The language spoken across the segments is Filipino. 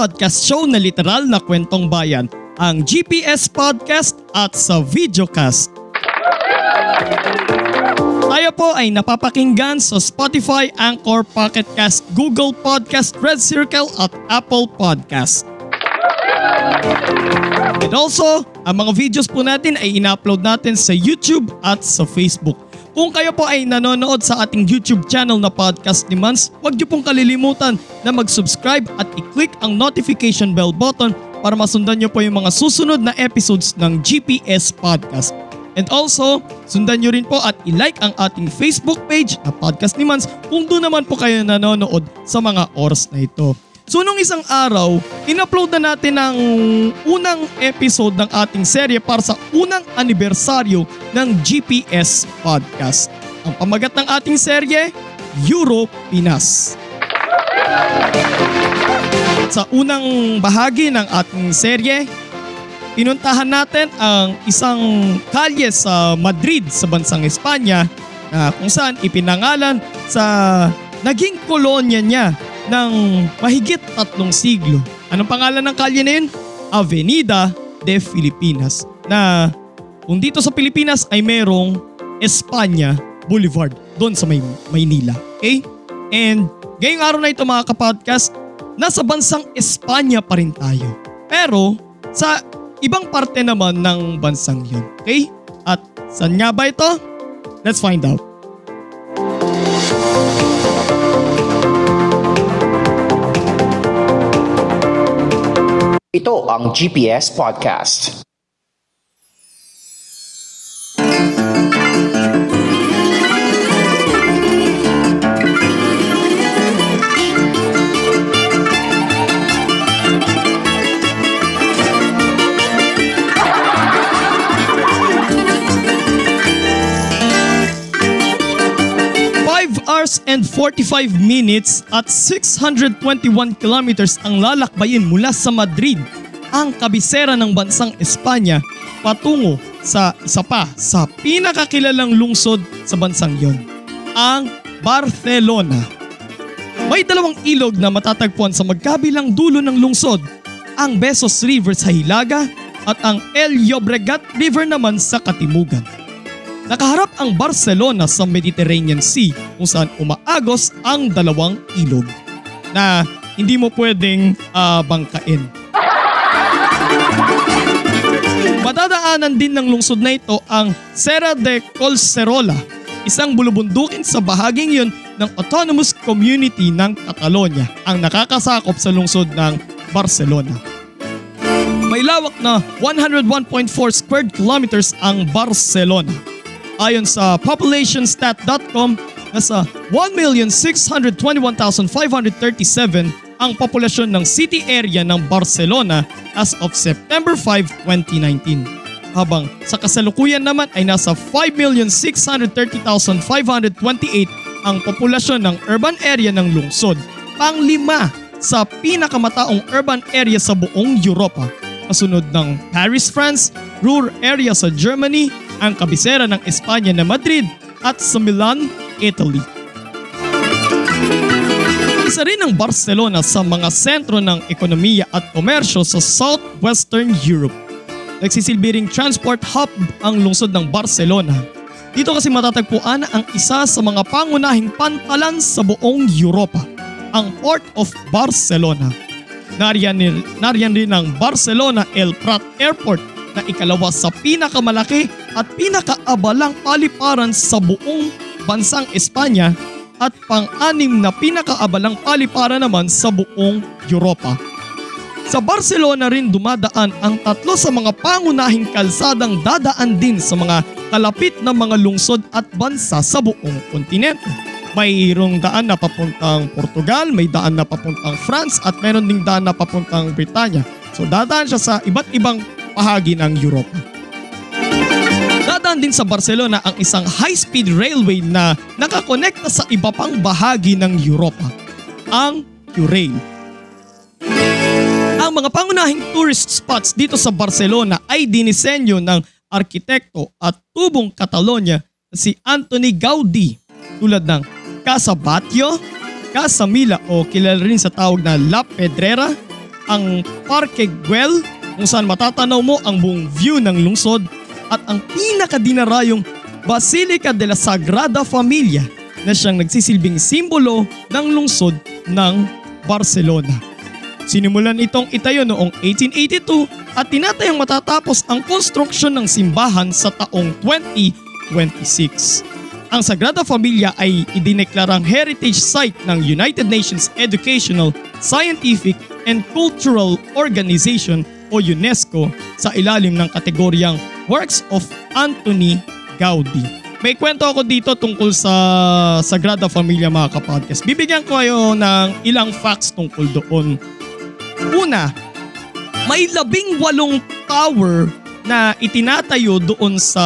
Podcast show na literal na kwentong bayan, ang GPS Podcast at sa Videocast. Tayo po ay napapakinggan sa Spotify, Anchor, Pocket Cast, Google Podcast, Red Circle at Apple Podcast. And also, ang mga videos po natin ay ina-upload natin sa YouTube at sa Facebook. Kung kayo po ay nanonood sa ating YouTube channel na Podcast ni Mans, huwag niyo pong kalilimutan na mag-subscribe at i-click ang notification bell button para masundan niyo po yung mga susunod na episodes ng GPS Podcast. And also, sundan nyo rin po at i-like ang ating Facebook page na Podcast ni Mans kung doon naman po kayo nanonood sa mga oras na ito. So nung isang araw, in-upload na natin ang unang episode ng ating serye para sa unang anibersaryo ng GPS Podcast. Ang pamagat ng ating serye, Euro Pinas. Sa unang bahagi ng ating serye, pinuntahan natin ang isang kalye sa Madrid sa bansang Espanya na kung saan ipinangalan sa naging kolonya niya ng mahigit tatlong siglo. Anong pangalan ng kalye na yun? Avenida de Filipinas na kung dito sa Pilipinas ay merong Espanya Boulevard doon sa May Maynila. Okay? And ngayong araw na ito mga kapodcast, nasa bansang Espanya pa rin tayo. Pero sa ibang parte naman ng bansang yun. Okay? At saan nga ba ito? Let's find out. Ito ang GPS Podcast. Hours and 45 minutes at 621 kilometers ang lalakbayin mula sa Madrid, ang kabisera ng bansang Espanya, patungo sa isa pa sa pinakakilalang lungsod sa bansang yon, ang Barcelona. May dalawang ilog na matatagpuan sa magkabilang dulo ng lungsod, ang Besos River sa Hilaga at ang El Llobregat River naman sa Katimugan. Nakaharap ang Barcelona sa Mediterranean Sea kung saan umaagos ang dalawang ilog na hindi mo pwedeng ah, bangkain. Madadaanan din ng lungsod na ito ang Serra de Colserola, isang bulubundukin sa bahaging yun ng Autonomous Community ng Catalonia ang nakakasakop sa lungsod ng Barcelona. May lawak na 101.4 square kilometers ang Barcelona. Ayon sa populationstat.com, nasa 1,621,537 ang populasyon ng city area ng Barcelona as of September 5, 2019. Habang sa kasalukuyan naman ay nasa 5,630,528 ang populasyon ng urban area ng lungsod, panglima sa pinakamataong urban area sa buong Europa kasunod ng Paris, France, Ruhr area sa Germany, ang kabisera ng Espanya na Madrid at sa Milan, Italy. Isa rin ang Barcelona sa mga sentro ng ekonomiya at komersyo sa southwestern Europe. Nagsisilbi ring transport hub ang lungsod ng Barcelona. Dito kasi matatagpuan ang isa sa mga pangunahing pantalan sa buong Europa, ang Port of Barcelona. Nariyan, nariyan rin ang Barcelona El Prat Airport na ikalawa sa pinakamalaki at pinakaabalang paliparan sa buong bansang Espanya at pang-anim na pinakaabalang paliparan naman sa buong Europa. Sa Barcelona rin dumadaan ang tatlo sa mga pangunahing kalsadang dadaan din sa mga kalapit na mga lungsod at bansa sa buong kontinente. mayroong daan na papuntang Portugal, may daan na papuntang France at meron ding daan na papuntang Britanya. So dadaan siya sa iba't ibang bahagi ng Europa. Din sa Barcelona ang isang high-speed railway na nakakonekta sa iba pang bahagi ng Europa, ang Eurail. Ang mga pangunahing tourist spots dito sa Barcelona ay dinisenyo ng arkitekto at tubong Catalonia na si Anthony Gaudi tulad ng Casa Batlló, Casa Mila o kilala rin sa tawag na La Pedrera, ang Parque Güell kung saan matatanaw mo ang buong view ng lungsod at ang pinakadinarayong Basilica de la Sagrada Familia na siyang nagsisilbing simbolo ng lungsod ng Barcelona. Sinimulan itong itayo noong 1882 at tinatayang matatapos ang konstruksyon ng simbahan sa taong 2026. Ang Sagrada Familia ay idineklarang heritage site ng United Nations Educational, Scientific and Cultural Organization o UNESCO sa ilalim ng kategoryang Works of Anthony Gaudi. May kwento ako dito tungkol sa Sagrada Familia mga kapodcast. Bibigyan ko kayo ng ilang facts tungkol doon. Una, may labing walong tower na itinatayo doon sa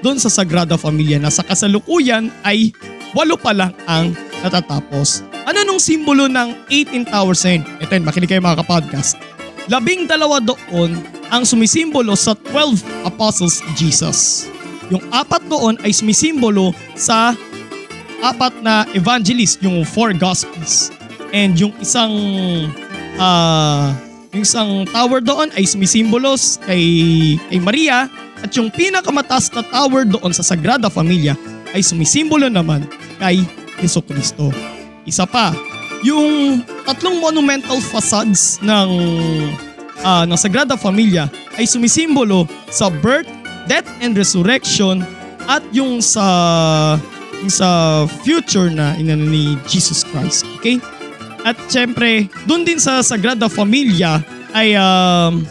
doon sa Sagrada Familia na sa kasalukuyan ay walo pa lang ang natatapos. Ano nung simbolo ng 18 towers na yun? Ito yun, makinig kayo mga kapodcast. Labing dalawa doon ang sumisimbolo sa 12 apostles Jesus. Yung apat doon ay sumisimbolo sa apat na evangelist, yung four gospels. And yung isang ah yung isang tower doon ay sumisimbolos kay, kay Maria at yung pinakamataas na tower doon sa Sagrada Familia ay sumisimbolo naman kay Yeso Cristo. Isa pa, yung tatlong monumental facades ng ah, ng Sagrada Familia ay sumisimbolo sa birth, death and resurrection at yung sa yung sa future na inano ni Jesus Christ. Okay? At syempre, doon din sa Sagrada Familia ay um,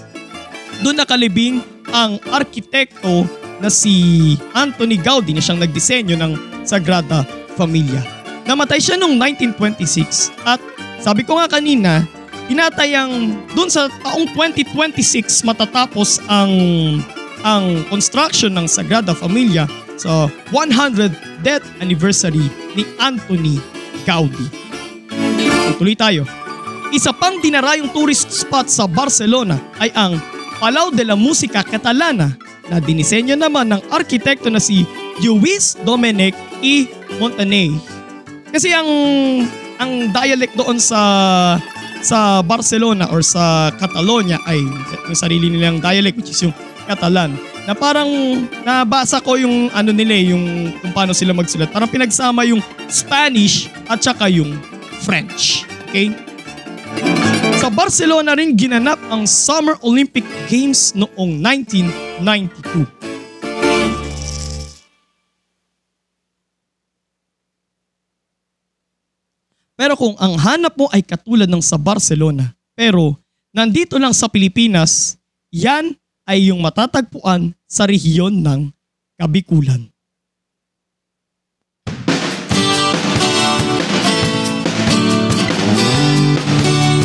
doon nakalibing ang arkitekto na si Anthony Gaudi na siyang nagdisenyo ng Sagrada Familia. Namatay siya noong 1926 at sabi ko nga kanina, tinatayang doon sa taong 2026 matatapos ang ang construction ng Sagrada Familia sa 100th death anniversary ni Anthony Gaudi. Tuloy tayo. Isa pang dinarayong tourist spot sa Barcelona ay ang Palau de la Música Catalana na dinisenyo naman ng arkitekto na si Lluís Domènech i Montaner. Kasi ang ang dialect doon sa sa Barcelona or sa Catalonia ay yung sarili nilang dialect which is yung Catalan na parang nabasa ko yung ano nila eh, yung kung paano sila magsulat. Parang pinagsama yung Spanish at saka yung French. Okay? Sa Barcelona rin ginanap ang Summer Olympic Games noong 1992. Pero kung ang hanap mo ay katulad ng sa Barcelona, pero nandito lang sa Pilipinas, yan ay yung matatagpuan sa rehiyon ng Kabikulan.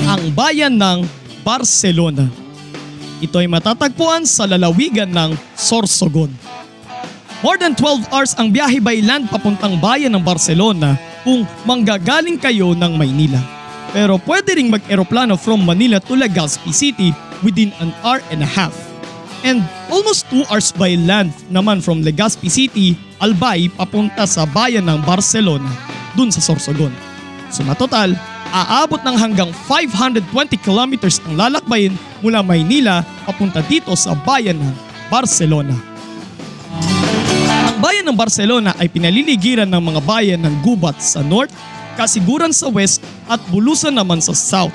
ang bayan ng Barcelona. Ito ay matatagpuan sa lalawigan ng Sorsogon. More than 12 hours ang biyahe by land papuntang bayan ng Barcelona kung manggagaling kayo ng Maynila. Pero pwede ring mag-eroplano from Manila to Legazpi City within an hour and a half. And almost 2 hours by land naman from Legazpi City, Albay papunta sa bayan ng Barcelona dun sa Sorsogon. So matotal, aabot ng hanggang 520 kilometers ang lalakbayin mula Maynila papunta dito sa bayan ng Barcelona. Ang bayan ng Barcelona ay pinaliligiran ng mga bayan ng Gubat sa north, Kasiguran sa west at Bulusan naman sa south.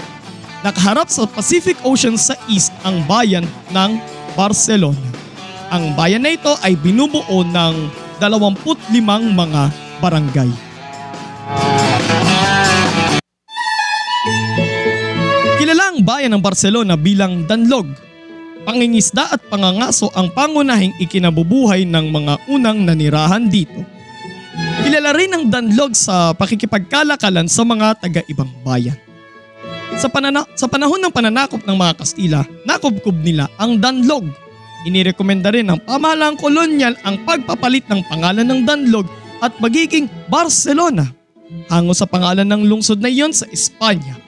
Nakaharap sa Pacific Ocean sa east ang bayan ng Barcelona. Ang bayan na ito ay binubuo ng 25 mga barangay. Kilala ang bayan ng Barcelona bilang Danlog. Pangingisda at pangangaso ang pangunahing ikinabubuhay ng mga unang nanirahan dito. Kilala rin ang Danlog sa pakikipagkalakalan sa mga taga-ibang bayan. Sa, panana- sa panahon ng pananakop ng mga Kastila, nakubkob nila ang Danlog. Inirekomenda rin ng pamahalaang kolonyal ang pagpapalit ng pangalan ng Danlog at magiging Barcelona, hango sa pangalan ng lungsod na iyon sa Espanya.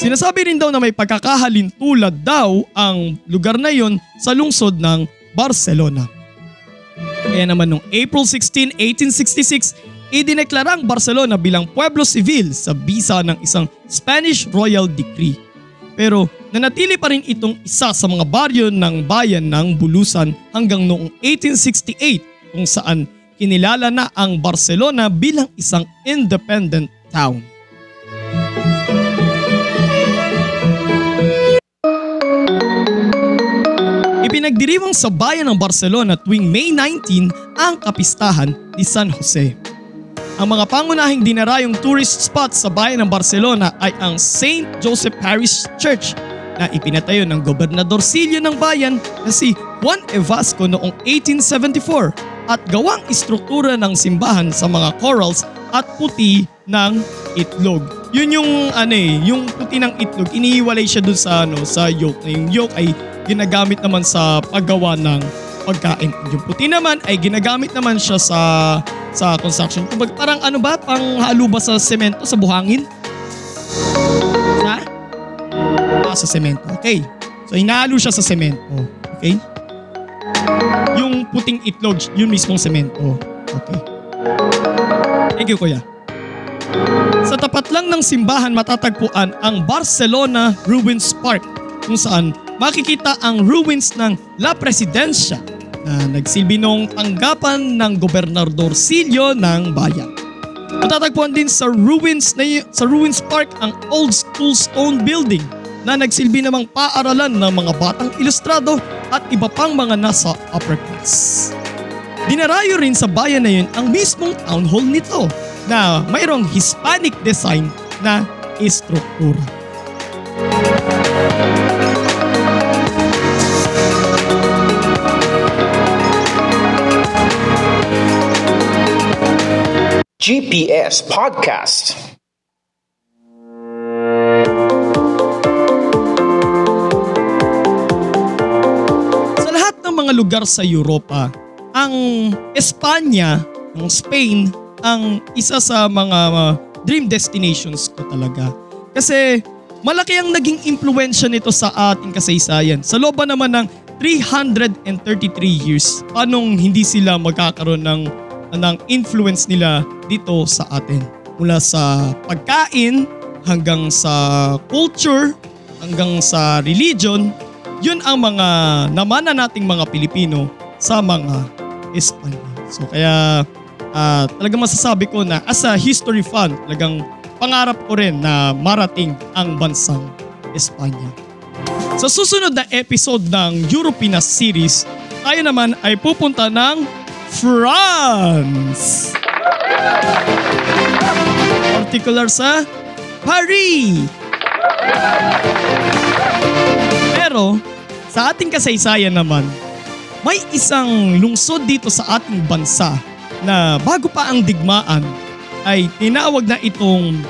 Sinasabi rin daw na may pagkakahalin tulad daw ang lugar na iyon sa lungsod ng Barcelona. Kaya naman noong April 16, 1866, idineklara ang Barcelona bilang Pueblo Civil sa bisa ng isang Spanish Royal Decree. Pero nanatili pa rin itong isa sa mga baryo ng bayan ng Bulusan hanggang noong 1868 kung saan kinilala na ang Barcelona bilang isang independent town. Ipinagdiriwang sa bayan ng Barcelona tuwing May 19 ang kapistahan ni San Jose. Ang mga pangunahing dinarayong tourist spot sa bayan ng Barcelona ay ang St. Joseph Parish Church na ipinatayo ng gobernador silyo ng bayan na si Juan Evasco noong 1874 at gawang istruktura ng simbahan sa mga corals at puti ng itlog. Yun yung ano eh, yung puti ng itlog, inihiwalay siya dun sa ano, sa yolk. Na yung yolk ay ginagamit naman sa paggawa ng pagkain. Yung puti naman ay ginagamit naman siya sa sa construction. Kumbaga parang ano ba, pang halo ba sa semento, sa buhangin? Ha? Ah, sa semento. Okay. So hinahalo siya sa semento. Okay? Yung puting itlog, yun mismong semento. Okay. Thank you, kuya. Sa tapat lang ng simbahan matatagpuan ang Barcelona Ruins Park kung saan makikita ang ruins ng La Presidencia na nagsilbi noong tanggapan ng Gobernador Silio ng bayan. Matatagpuan din sa ruins na sa Ruins Park ang old school stone building na nagsilbi namang paaralan ng mga batang ilustrado at iba pang mga nasa upper class. Dinarayo rin sa bayan na yun ang mismong town hall nito na mayroong Hispanic design na istruktura. GPS Podcast. Sa lahat ng mga lugar sa Europa, ang Espanya, ang Spain, ang isa sa mga dream destinations ko talaga. Kasi malaki ang naging impluensya nito sa ating kasaysayan. Sa loob naman ng 333 years, anong hindi sila magkakaroon ng, ng influence nila dito sa atin. Mula sa pagkain, hanggang sa culture, hanggang sa religion, yun ang mga namana nating mga Pilipino sa mga Espanya. So kaya uh, talagang masasabi ko na as a history fan, talagang pangarap ko rin na marating ang bansang Espanya. Sa susunod na episode ng European series, tayo naman ay pupunta ng France. Particular sa Paris. Pero sa ating kasaysayan naman, may isang lungsod dito sa ating bansa na bago pa ang digmaan ay tinawag na itong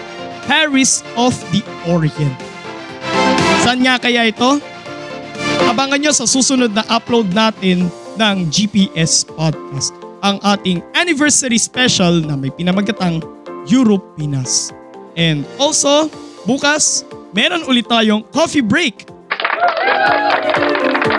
Paris of the Orient. Saan nga kaya ito? Abangan nyo sa susunod na upload natin ng GPS Podcast. Ang ating anniversary special na may pinamagatang Europe Pinas. And also, bukas, meron ulit tayong coffee break.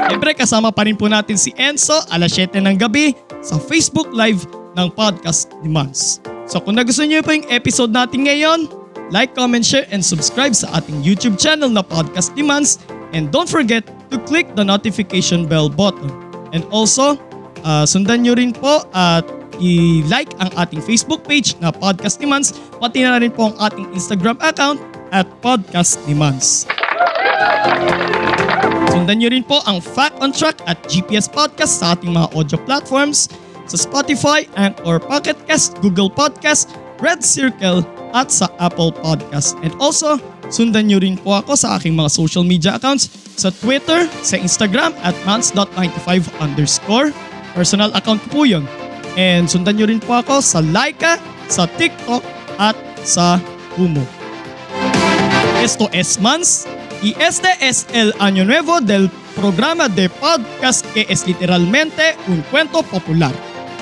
Siyempre kasama pa rin po natin si Enzo alas 7 ng gabi sa Facebook Live ng Podcast ni Mans. So kung nagustuhan niyo po yung episode natin ngayon, like, comment, share, and subscribe sa ating YouTube channel na Podcast ni Mans. And don't forget to click the notification bell button. And also, uh, sundan nyo rin po at i-like ang ating Facebook page na Podcast ni Mans, pati na rin po ang ating Instagram account at Podcast ni Mans. Sundan nyo rin po ang Fact on Track at GPS Podcast sa ating mga audio platforms sa Spotify, Anchor, Pocket Cast, Google Podcast, Red Circle at sa Apple Podcast. And also, sundan nyo rin po ako sa aking mga social media accounts sa Twitter, sa Instagram at mans.95 underscore. Personal account po yun. And sundan nyo rin po ako sa Laika sa TikTok at sa Kumu. Esto es Mans y este es el año nuevo del programa de podcast que es literalmente un cuento popular,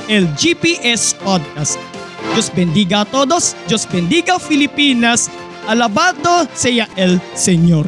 el GPS Podcast. Dios bendiga a todos, Dios bendiga a Filipinas, alabado sea el Señor.